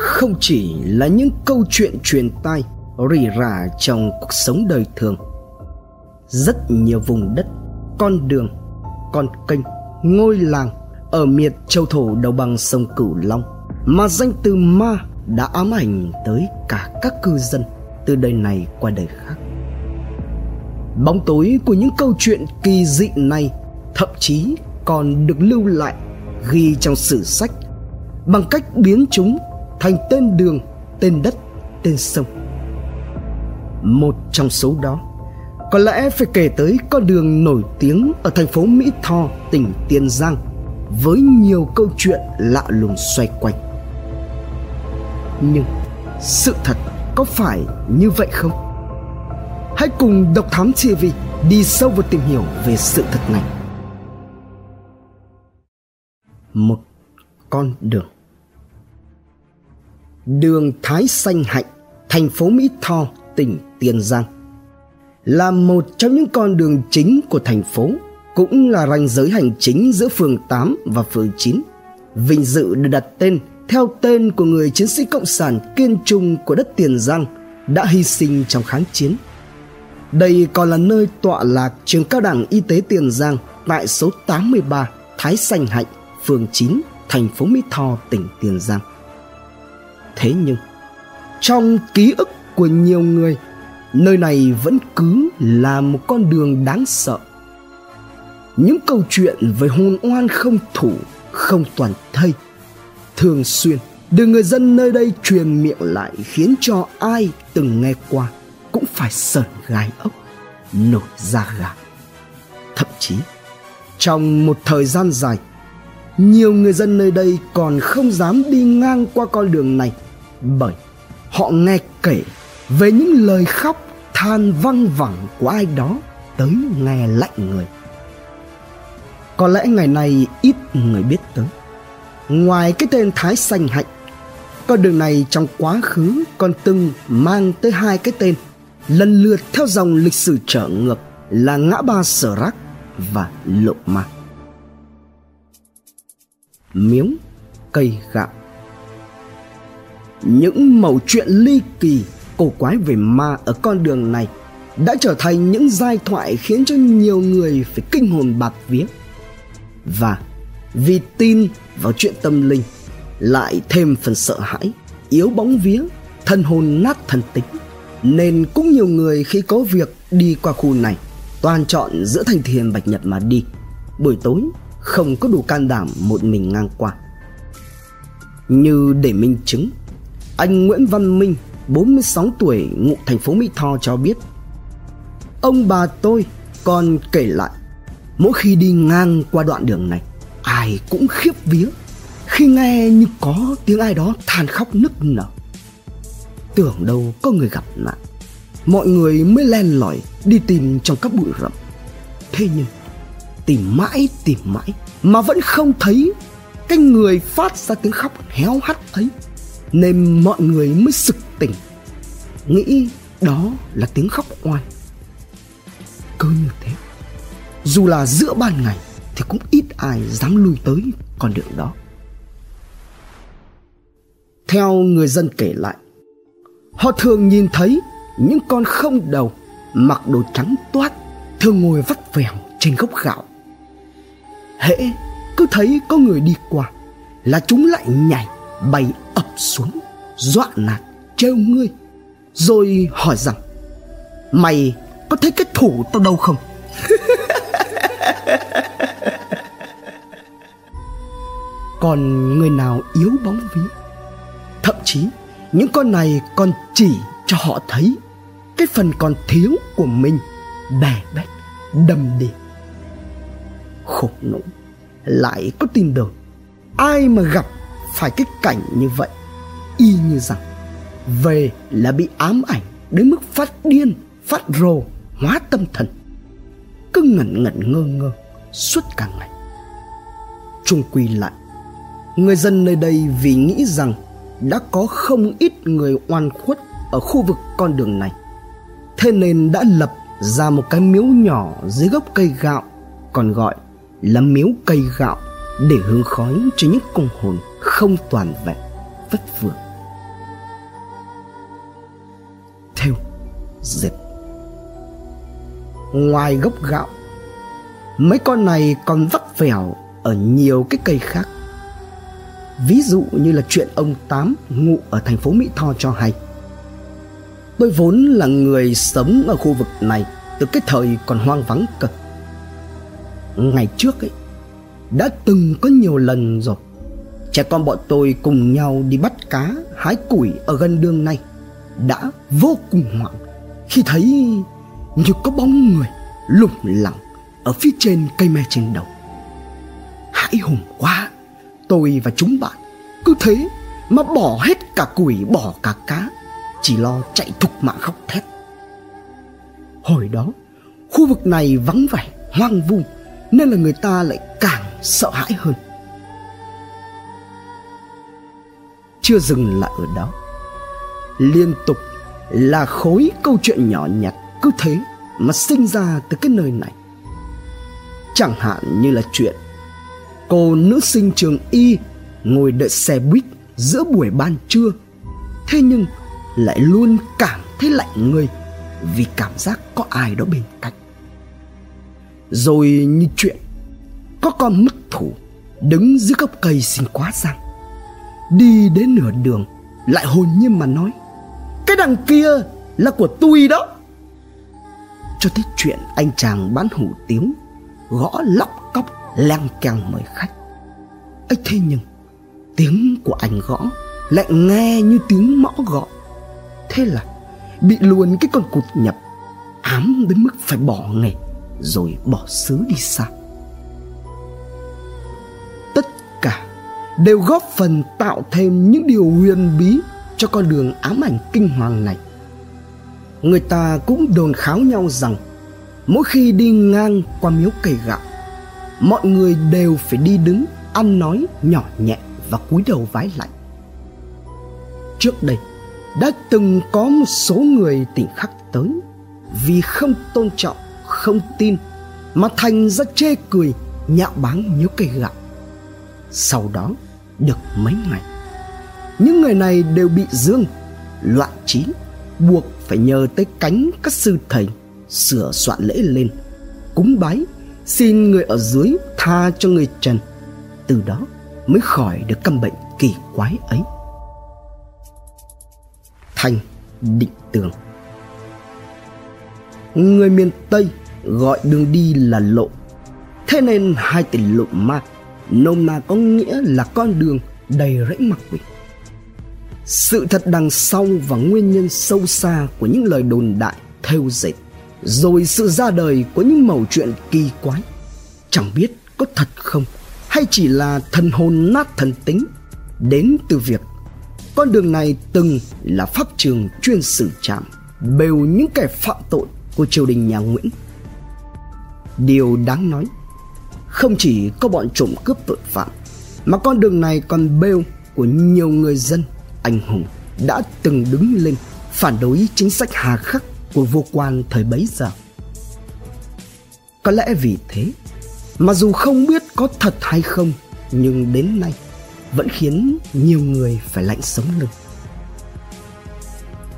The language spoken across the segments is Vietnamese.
không chỉ là những câu chuyện truyền tai rỉ rả trong cuộc sống đời thường. Rất nhiều vùng đất, con đường, con kênh, ngôi làng ở miệt châu thổ đầu bằng sông cửu long mà danh từ ma đã ám ảnh tới cả các cư dân từ đời này qua đời khác. Bóng tối của những câu chuyện kỳ dị này thậm chí còn được lưu lại ghi trong sử sách bằng cách biến chúng thành tên đường tên đất tên sông một trong số đó có lẽ phải kể tới con đường nổi tiếng ở thành phố Mỹ Tho, tỉnh Tiền Giang với nhiều câu chuyện lạ lùng xoay quanh. Nhưng sự thật có phải như vậy không? Hãy cùng Độc Thám TV đi sâu vào tìm hiểu về sự thật này. Một con đường Đường Thái Xanh Hạnh, thành phố Mỹ Tho, tỉnh Tiền Giang là một trong những con đường chính của thành phố, cũng là ranh giới hành chính giữa phường 8 và phường 9. Vinh dự được đặt tên theo tên của người chiến sĩ cộng sản kiên trung của đất Tiền Giang đã hy sinh trong kháng chiến. Đây còn là nơi tọa lạc trường cao đẳng y tế Tiền Giang tại số 83 Thái Sành Hạnh, phường 9, thành phố Mỹ Tho, tỉnh Tiền Giang. Thế nhưng, trong ký ức của nhiều người nơi này vẫn cứ là một con đường đáng sợ. Những câu chuyện về hồn oan không thủ không toàn thây thường xuyên được người dân nơi đây truyền miệng lại khiến cho ai từng nghe qua cũng phải sởn gai ốc nổi da gà. Thậm chí trong một thời gian dài nhiều người dân nơi đây còn không dám đi ngang qua con đường này bởi họ nghe kể về những lời khóc than văng vẳng của ai đó tới nghe lạnh người. Có lẽ ngày nay ít người biết tới. Ngoài cái tên thái xanh hạnh con đường này trong quá khứ còn từng mang tới hai cái tên, lần lượt theo dòng lịch sử trở ngược là ngã ba sở rắc và lộ ma. Miếng cây gạo những mẩu chuyện ly kỳ, cổ quái về ma ở con đường này đã trở thành những giai thoại khiến cho nhiều người phải kinh hồn bạc vía. Và vì tin vào chuyện tâm linh, lại thêm phần sợ hãi, yếu bóng vía thân hồn nát thần tính, nên cũng nhiều người khi có việc đi qua khu này toàn chọn giữa thành thiền bạch nhật mà đi. Buổi tối, không có đủ can đảm một mình ngang qua. Như để minh chứng anh Nguyễn Văn Minh 46 tuổi, ngụ thành phố Mỹ Tho cho biết, Ông bà tôi còn kể lại, Mỗi khi đi ngang qua đoạn đường này, Ai cũng khiếp vía. Khi nghe như có tiếng ai đó than khóc nức nở. Tưởng đâu có người gặp nạn, Mọi người mới len lỏi đi tìm trong các bụi rậm. Thế nhưng, Tìm mãi tìm mãi Mà vẫn không thấy Cái người phát ra tiếng khóc héo hắt ấy. Nên mọi người mới sực tỉnh, nghĩ đó là tiếng khóc oan cứ như thế, dù là giữa ban ngày thì cũng ít ai dám lui tới con đường đó. Theo người dân kể lại, họ thường nhìn thấy những con không đầu mặc đồ trắng toát thường ngồi vắt vẻo trên gốc gạo. Hễ cứ thấy có người đi qua là chúng lại nhảy, bay xuống, dọa nạt, trêu ngươi, rồi hỏi rằng, mày có thấy cái thủ tao đâu không? Còn người nào yếu bóng vía? Thậm chí, những con này còn chỉ cho họ thấy cái phần còn thiếu của mình bè bét, đầm đi khổ nỗi, lại có tin được ai mà gặp phải cái cảnh như vậy y như rằng, về là bị ám ảnh đến mức phát điên, phát rồ, hóa tâm thần. Cứ ngẩn ngẩn ngơ ngơ, suốt cả ngày. Trung quy lại, người dân nơi đây vì nghĩ rằng đã có không ít người oan khuất ở khu vực con đường này. Thế nên đã lập ra một cái miếu nhỏ dưới gốc cây gạo, còn gọi là miếu cây gạo để hướng khói cho những cung hồn không toàn vẹn, vất vưởng. Diệt ngoài gốc gạo, mấy con này còn vắt vẻo ở nhiều cái cây khác. Ví dụ như là chuyện ông tám ngụ ở thành phố mỹ tho cho hay. Tôi vốn là người sống ở khu vực này từ cái thời còn hoang vắng cơ. Ngày trước ấy, đã từng có nhiều lần rồi. Trẻ con bọn tôi cùng nhau đi bắt cá, hái củi ở gần đường này đã vô cùng hoảng khi thấy như có bóng người lủng lẳng ở phía trên cây me trên đầu. Hãi hùng quá, tôi và chúng bạn cứ thế mà bỏ hết cả củi bỏ cả cá, chỉ lo chạy thục mạng khóc thét. Hồi đó, khu vực này vắng vẻ, hoang vu, nên là người ta lại càng sợ hãi hơn. Chưa dừng lại ở đó, liên tục là khối câu chuyện nhỏ nhặt cứ thế mà sinh ra từ cái nơi này. Chẳng hạn như là chuyện, cô nữ sinh trường y ngồi đợi xe buýt giữa buổi ban trưa, thế nhưng lại luôn cảm thấy lạnh người vì cảm giác có ai đó bên cạnh. Rồi như chuyện, có con mất thủ đứng dưới gốc cây xin quá răng, đi đến nửa đường lại hồn nhiên mà nói cái đằng kia là của tôi đó. Cho tới chuyện anh chàng bán hủ tiếu, gõ lóc cóc, leng keng mời khách. Ấy thế nhưng, tiếng của anh gõ lại nghe như tiếng mõ gõ. Thế là bị luồn cái con cụt nhập, ám đến mức phải bỏ nghề, rồi bỏ xứ đi xa. Tất cả đều góp phần tạo thêm những điều huyền bí cho con đường ám ảnh kinh hoàng này. Người ta cũng đồn kháo nhau rằng, mỗi khi đi ngang qua miếu cây gạo, mọi người đều phải đi đứng, ăn nói nhỏ nhẹ và cúi đầu vái lạy. Trước đây, đã từng có một số người tỉnh khắc tới, vì không tôn trọng, không tin, mà thành ra chê cười, nhạo báng miếu cây gạo. Sau đó, được mấy ngày những người này đều bị dương loạn trí, buộc phải nhờ tới cánh các sư thầy sửa soạn lễ lên, cúng bái, xin người ở dưới tha cho người trần, từ đó mới khỏi được căn bệnh kỳ quái ấy. Thành định tường. Người miền tây gọi đường đi là lộ. Thế nên hai tỉnh lộ ma, nôm na có nghĩa là con đường đầy rẫy mặc quỷ sự thật đằng sau và nguyên nhân sâu xa của những lời đồn đại thêu dệt rồi sự ra đời của những mẩu chuyện kỳ quái chẳng biết có thật không hay chỉ là thần hồn nát thần tính đến từ việc con đường này từng là pháp trường chuyên xử trảm bêu những kẻ phạm tội của triều đình nhà Nguyễn. Điều đáng nói, không chỉ có bọn trộm cướp tội phạm, mà con đường này còn bêu của nhiều người dân anh hùng đã từng đứng lên phản đối chính sách hà khắc của vô quan thời bấy giờ. Có lẽ vì thế, mà dù không biết có thật hay không, nhưng đến nay vẫn khiến nhiều người phải lạnh sống lưng.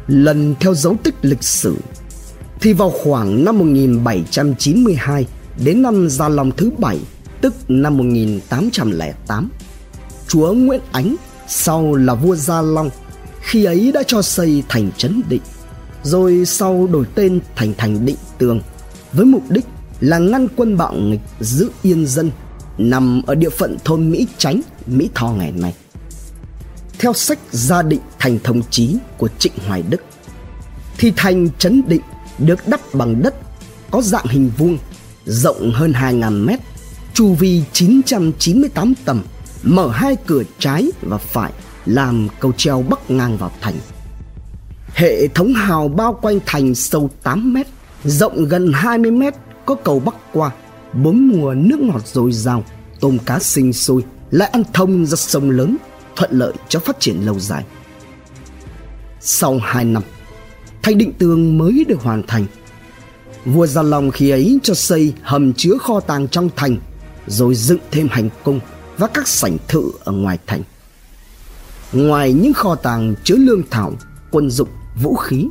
Lần theo dấu tích lịch sử thì vào khoảng năm 1792 đến năm Gia Long thứ bảy, tức năm 1808 chúa Nguyễn Ánh sau là vua Gia Long khi ấy đã cho xây thành trấn định rồi sau đổi tên thành thành định tường với mục đích là ngăn quân bạo nghịch giữ yên dân nằm ở địa phận thôn Mỹ Chánh, Mỹ Tho ngày nay. Theo sách Gia định thành thống chí của Trịnh Hoài Đức thì thành trấn định được đắp bằng đất có dạng hình vuông rộng hơn 2.000 mét, chu vi 998 tầng, mở hai cửa trái và phải làm cầu treo bắc ngang vào thành. Hệ thống hào bao quanh thành sâu 8 mét, rộng gần 20 mét, có cầu bắc qua, bốn mùa nước ngọt dồi dào, tôm cá sinh sôi, lại ăn thông ra sông lớn, thuận lợi cho phát triển lâu dài. Sau 2 năm, thành định tường mới được hoàn thành. Vua Gia Long khi ấy cho xây hầm chứa kho tàng trong thành, rồi dựng thêm hành cung và các sảnh thự ở ngoài thành. Ngoài những kho tàng chứa lương thảo, quân dụng, vũ khí,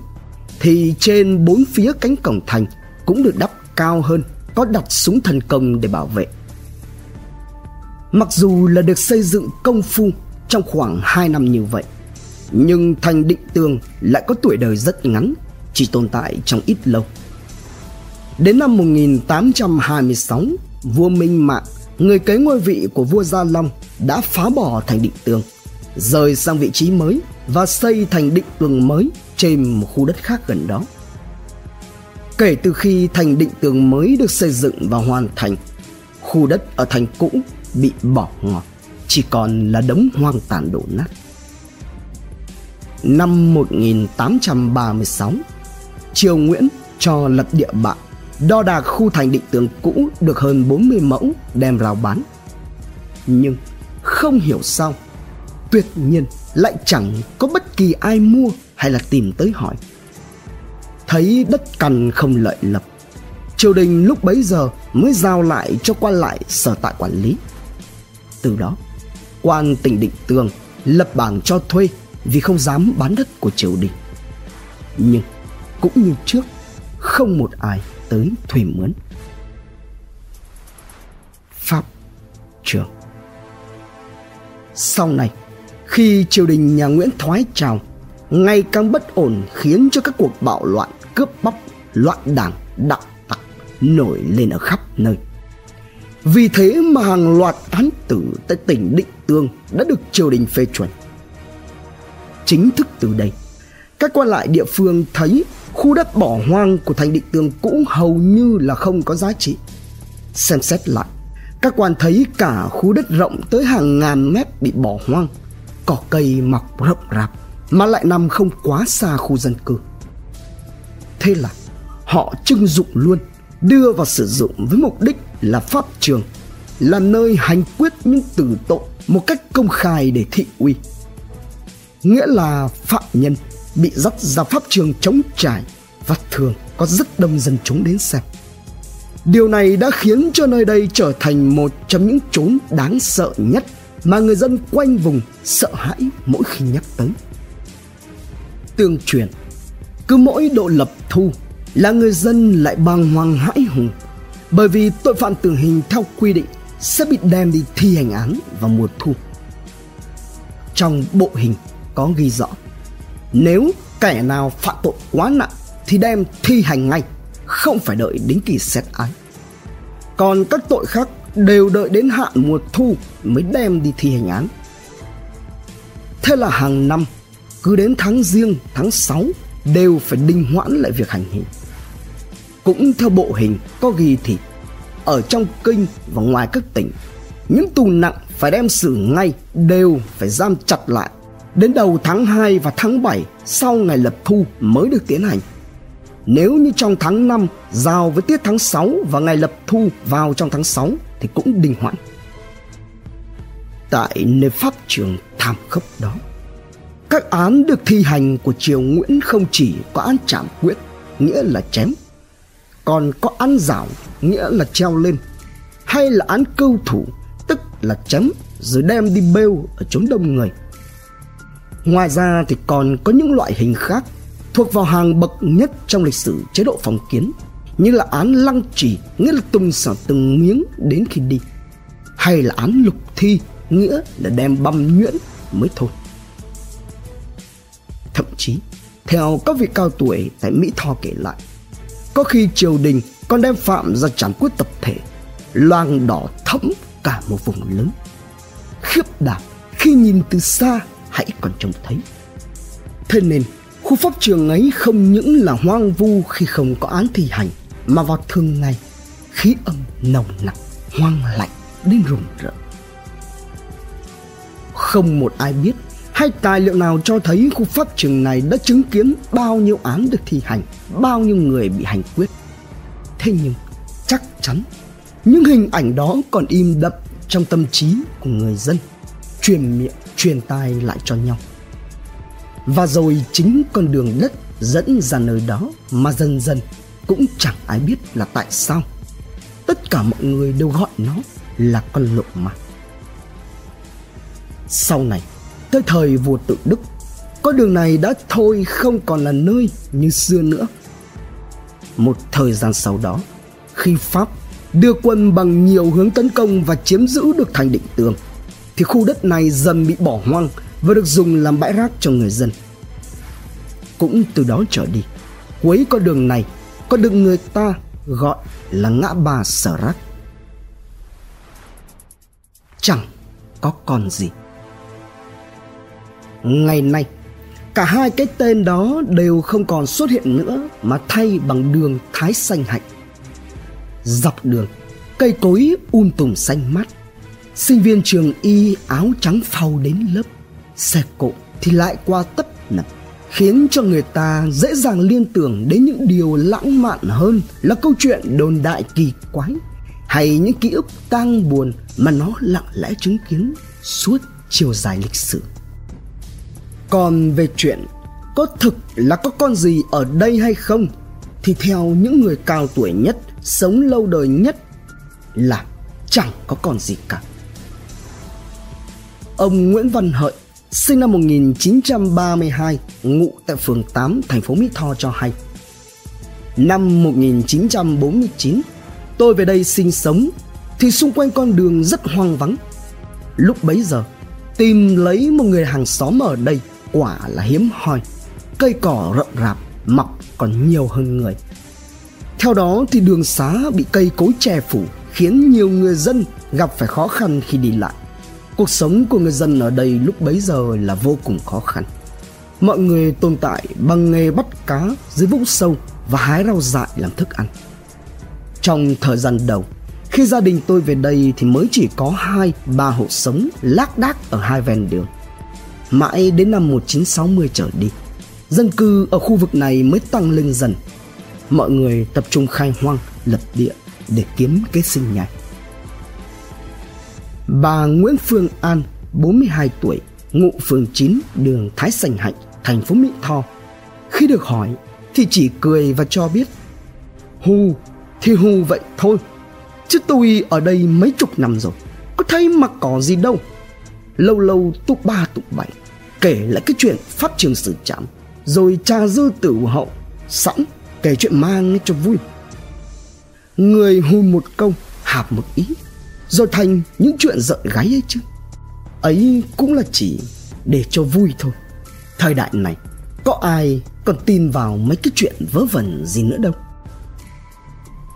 thì trên bốn phía cánh cổng thành cũng được đắp cao hơn, có đặt súng thần công để bảo vệ. Mặc dù là được xây dựng công phu trong khoảng 2 năm như vậy, nhưng thành định tường lại có tuổi đời rất ngắn, chỉ tồn tại trong ít lâu. Đến năm 1826, vua Minh Mạng, người kế ngôi vị của vua Gia Long đã phá bỏ thành định tường, rời sang vị trí mới và xây thành định tường mới trên một khu đất khác gần đó. Kể từ khi thành định tường mới được xây dựng và hoàn thành, khu đất ở thành cũ bị bỏ ngọt, chỉ còn là đống hoang tàn đổ nát. Năm 1836, Triều Nguyễn cho lập địa bạ đo đạc khu thành định tường cũ được hơn 40 mẫu đem rao bán. Nhưng không hiểu sao, tuyệt nhiên lại chẳng có bất kỳ ai mua hay là tìm tới hỏi. Thấy đất cằn không lợi lập, triều đình lúc bấy giờ mới giao lại cho quan lại sở tại quản lý. Từ đó, quan tỉnh định tường lập bảng cho thuê vì không dám bán đất của triều đình. Nhưng cũng như trước, không một ai tới thuê mướn. Pháp trường Sau này, khi triều đình nhà Nguyễn thoái trào, ngày càng bất ổn khiến cho các cuộc bạo loạn, cướp bóc, loạn đảng, đạo tặc nổi lên ở khắp nơi. Vì thế mà hàng loạt án tử tại tỉnh Định Tương đã được triều đình phê chuẩn. Chính thức từ đây, các quan lại địa phương thấy khu đất bỏ hoang của thành Định tường cũng hầu như là không có giá trị. Xem xét lại, các quan thấy cả khu đất rộng tới hàng ngàn mét bị bỏ hoang, cỏ cây mọc rậm rạp mà lại nằm không quá xa khu dân cư. Thế là họ trưng dụng luôn đưa vào sử dụng với mục đích là pháp trường là nơi hành quyết những tử tội một cách công khai để thị uy nghĩa là phạm nhân bị dắt ra pháp trường chống trải và thường có rất đông dân chúng đến xem điều này đã khiến cho nơi đây trở thành một trong những chốn đáng sợ nhất mà người dân quanh vùng sợ hãi mỗi khi nhắc tới tương truyền, cứ mỗi độ lập thu là người dân lại bàng hoàng hãi hùng bởi vì tội phạm tử hình theo quy định sẽ bị đem đi thi hành án vào mùa thu. Trong bộ hình có ghi rõ nếu kẻ nào phạm tội quá nặng thì đem thi hành ngay, không phải đợi đến kỳ xét án. Còn các tội khác đều đợi đến hạn mùa thu mới đem đi thi hành án. Thế là hàng năm, cứ đến tháng riêng, tháng 6 đều phải đình hoãn lại việc hành hình cũng theo bộ hình có ghi thì ở trong kinh và ngoài các tỉnh những tù nặng phải đem xử ngay đều phải giam chặt lại đến đầu tháng 2 và tháng 7 sau ngày lập thu mới được tiến hành. Nếu như trong tháng 5 giao với tiết tháng 6 và ngày lập thu vào trong tháng 6 thì cũng đình hoãn. Tại nơi pháp trường thảm khốc đó, các án được thi hành của triều Nguyễn không chỉ có án trảm quyết, nghĩa là chém, còn có án giảo, nghĩa là treo lên hay là án câu thủ tức là chém rồi đem đi bêu ở chốn đông người ngoài ra thì còn có những loại hình khác thuộc vào hàng bậc nhất trong lịch sử chế độ phong kiến, như là án lăng trì, nghĩa là tung xỏ từng miếng đến khi đi, hay là án lục thi, nghĩa là đem băm nhuyễn mới thôi. Thậm chí, theo các vị cao tuổi tại mỹ tho kể lại, có khi triều đình còn đem phạm ra trảm quyết tập thể, loang đỏ thẫm cả một vùng lớn. Khiếp đảm khi nhìn từ xa hãy còn trông thấy. Thế nên khu pháp trường ấy không những là hoang vu khi không có án thi hành, mà vào thường ngày, khí âm nồng nặc, hoang lạnh đến rùng rợn. Không một ai biết hay tài liệu nào cho thấy khu pháp trường này đã chứng kiến bao nhiêu án được thi hành, bao nhiêu người bị hành quyết. Thế nhưng, chắc chắn, những hình ảnh đó còn im đậm trong tâm trí của người dân, truyền miệng truyền tai lại cho nhau. Và rồi chính con đường đất dẫn ra nơi đó mà dần dần cũng chẳng ai biết là tại sao. Tất cả mọi người đều gọi nó là con lộ mặt sau này, tới thời vua tự đức, con đường này đã thôi không còn là nơi như xưa nữa. Một thời gian sau đó, khi pháp đưa quân bằng nhiều hướng tấn công và chiếm giữ được thành định tường thì khu đất này dần bị bỏ hoang và được dùng làm bãi rác cho người dân. Cũng từ đó trở đi, cuối con đường này có được người ta gọi là ngã ba sở rác. Chẳng có còn gì. Ngày nay, cả hai cái tên đó đều không còn xuất hiện nữa mà thay bằng đường thái xanh hạnh. Dọc đường, cây cối um tùm xanh mát sinh viên trường y áo trắng phau đến lớp, xe cộ thì lại qua tấp nập, khiến cho người ta dễ dàng liên tưởng đến những điều lãng mạn hơn là câu chuyện đồn đại kỳ quái hay những ký ức tang buồn mà nó lặng lẽ chứng kiến suốt chiều dài lịch sử. Còn về chuyện có thực là có con gì ở đây hay không thì theo những người cao tuổi nhất, sống lâu đời nhất là chẳng có con gì cả ông Nguyễn Văn Hợi, sinh năm 1932 ngụ tại phường 8 thành phố Mỹ Tho cho hay. Năm 1949 tôi về đây sinh sống thì xung quanh con đường rất hoang vắng. Lúc bấy giờ, tìm lấy một người hàng xóm ở đây quả là hiếm hoi, cây cỏ rậm rạp, mọc còn nhiều hơn người. Theo đó thì đường xá bị cây cối che phủ khiến nhiều người dân gặp phải khó khăn khi đi lại cuộc sống của người dân ở đây lúc bấy giờ là vô cùng khó khăn. Mọi người tồn tại bằng nghề bắt cá dưới vũng sâu và hái rau dại làm thức ăn. Trong thời gian đầu, khi gia đình tôi về đây thì mới chỉ có hai, ba hộ sống lác đác ở hai ven đường. Mãi đến năm 1960 trở đi, dân cư ở khu vực này mới tăng lên dần. Mọi người tập trung khai hoang, lập địa để kiếm kế sinh nhai bà Nguyễn Phương An 42 tuổi, ngụ phường 9 đường Thái Sành Hạnh, thành phố Mỹ Tho. Khi được hỏi, thì chỉ cười và cho biết, hù, thì hù vậy thôi, chứ tôi ở đây mấy chục năm rồi, có thấy mặc có gì đâu. Lâu lâu tụ ba tụ bảy, kể lại cái chuyện phát trường sử trạm rồi cha dư tử hậu, sẵn kể chuyện mang cho vui. Người hù một câu, hạp một ý rồi thành những chuyện giận gáy ấy chứ. Ấy cũng là chỉ để cho vui thôi. Thời đại này, có ai còn tin vào mấy cái chuyện vớ vẩn gì nữa đâu.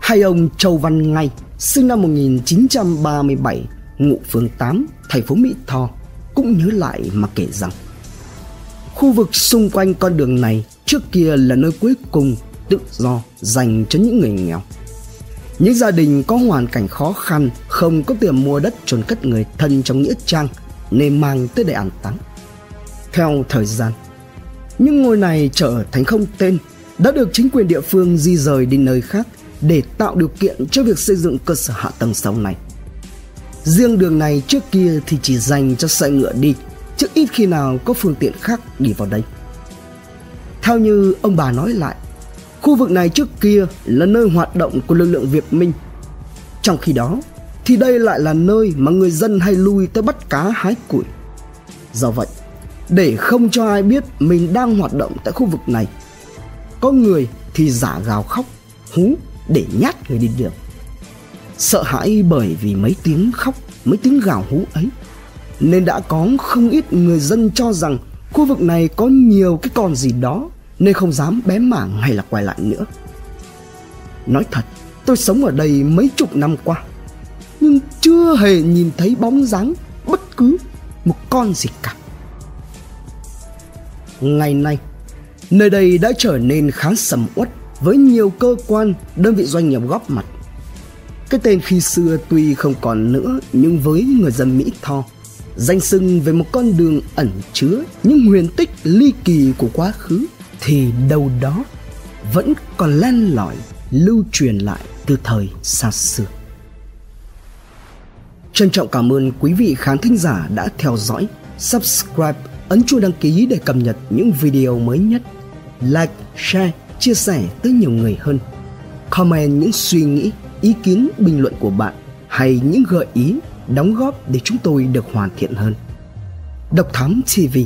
Hai ông Châu Văn Ngay, sinh năm 1937 ngụ phường 8 thành phố Mỹ Tho, cũng nhớ lại mà kể rằng, khu vực xung quanh con đường này trước kia là nơi cuối cùng tự do dành cho những người nghèo những gia đình có hoàn cảnh khó khăn, không có tiền mua đất chôn cất người thân trong nghĩa trang, nên mang tới để an táng. Theo thời gian, những ngôi này trở thành không tên đã được chính quyền địa phương di rời đi nơi khác để tạo điều kiện cho việc xây dựng cơ sở hạ tầng sau này. Riêng đường này trước kia thì chỉ dành cho xe ngựa đi, chứ ít khi nào có phương tiện khác đi vào đây. Theo như ông bà nói lại Khu vực này trước kia là nơi hoạt động của lực lượng Việt Minh. Trong khi đó, thì đây lại là nơi mà người dân hay lui tới bắt cá hái củi. Do vậy, để không cho ai biết mình đang hoạt động tại khu vực này, có người thì giả gào khóc, hú để nhát người đi đường. Sợ hãi bởi vì mấy tiếng khóc, mấy tiếng gào hú ấy, nên đã có không ít người dân cho rằng khu vực này có nhiều cái con gì đó nên không dám bé mảng hay là quay lại nữa. Nói thật, tôi sống ở đây mấy chục năm qua, nhưng chưa hề nhìn thấy bóng dáng bất cứ một con gì cả. Ngày nay, nơi đây đã trở nên khá sầm uất với nhiều cơ quan, đơn vị doanh nghiệp góp mặt. Cái tên khi xưa tuy không còn nữa, nhưng với người dân mỹ tho, danh sưng về một con đường ẩn chứa những huyền tích ly kỳ của quá khứ thì đâu đó vẫn còn len lỏi lưu truyền lại từ thời xa xưa. Trân trọng cảm ơn quý vị khán thính giả đã theo dõi, subscribe, ấn chuông đăng ký để cập nhật những video mới nhất. Like, share, chia sẻ tới nhiều người hơn. Comment những suy nghĩ, ý kiến, bình luận của bạn hay những gợi ý, đóng góp để chúng tôi được hoàn thiện hơn. Độc Thám TV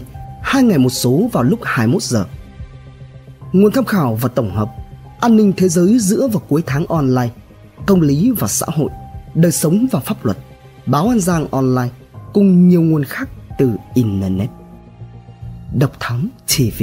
hai ngày một số vào lúc 21 giờ. Nguồn tham khảo và tổng hợp, An ninh thế giới giữa và cuối tháng online, Công lý và xã hội, Đời sống và pháp luật, Báo An Giang Online Cùng nhiều nguồn khác từ Internet. Độc Thám TV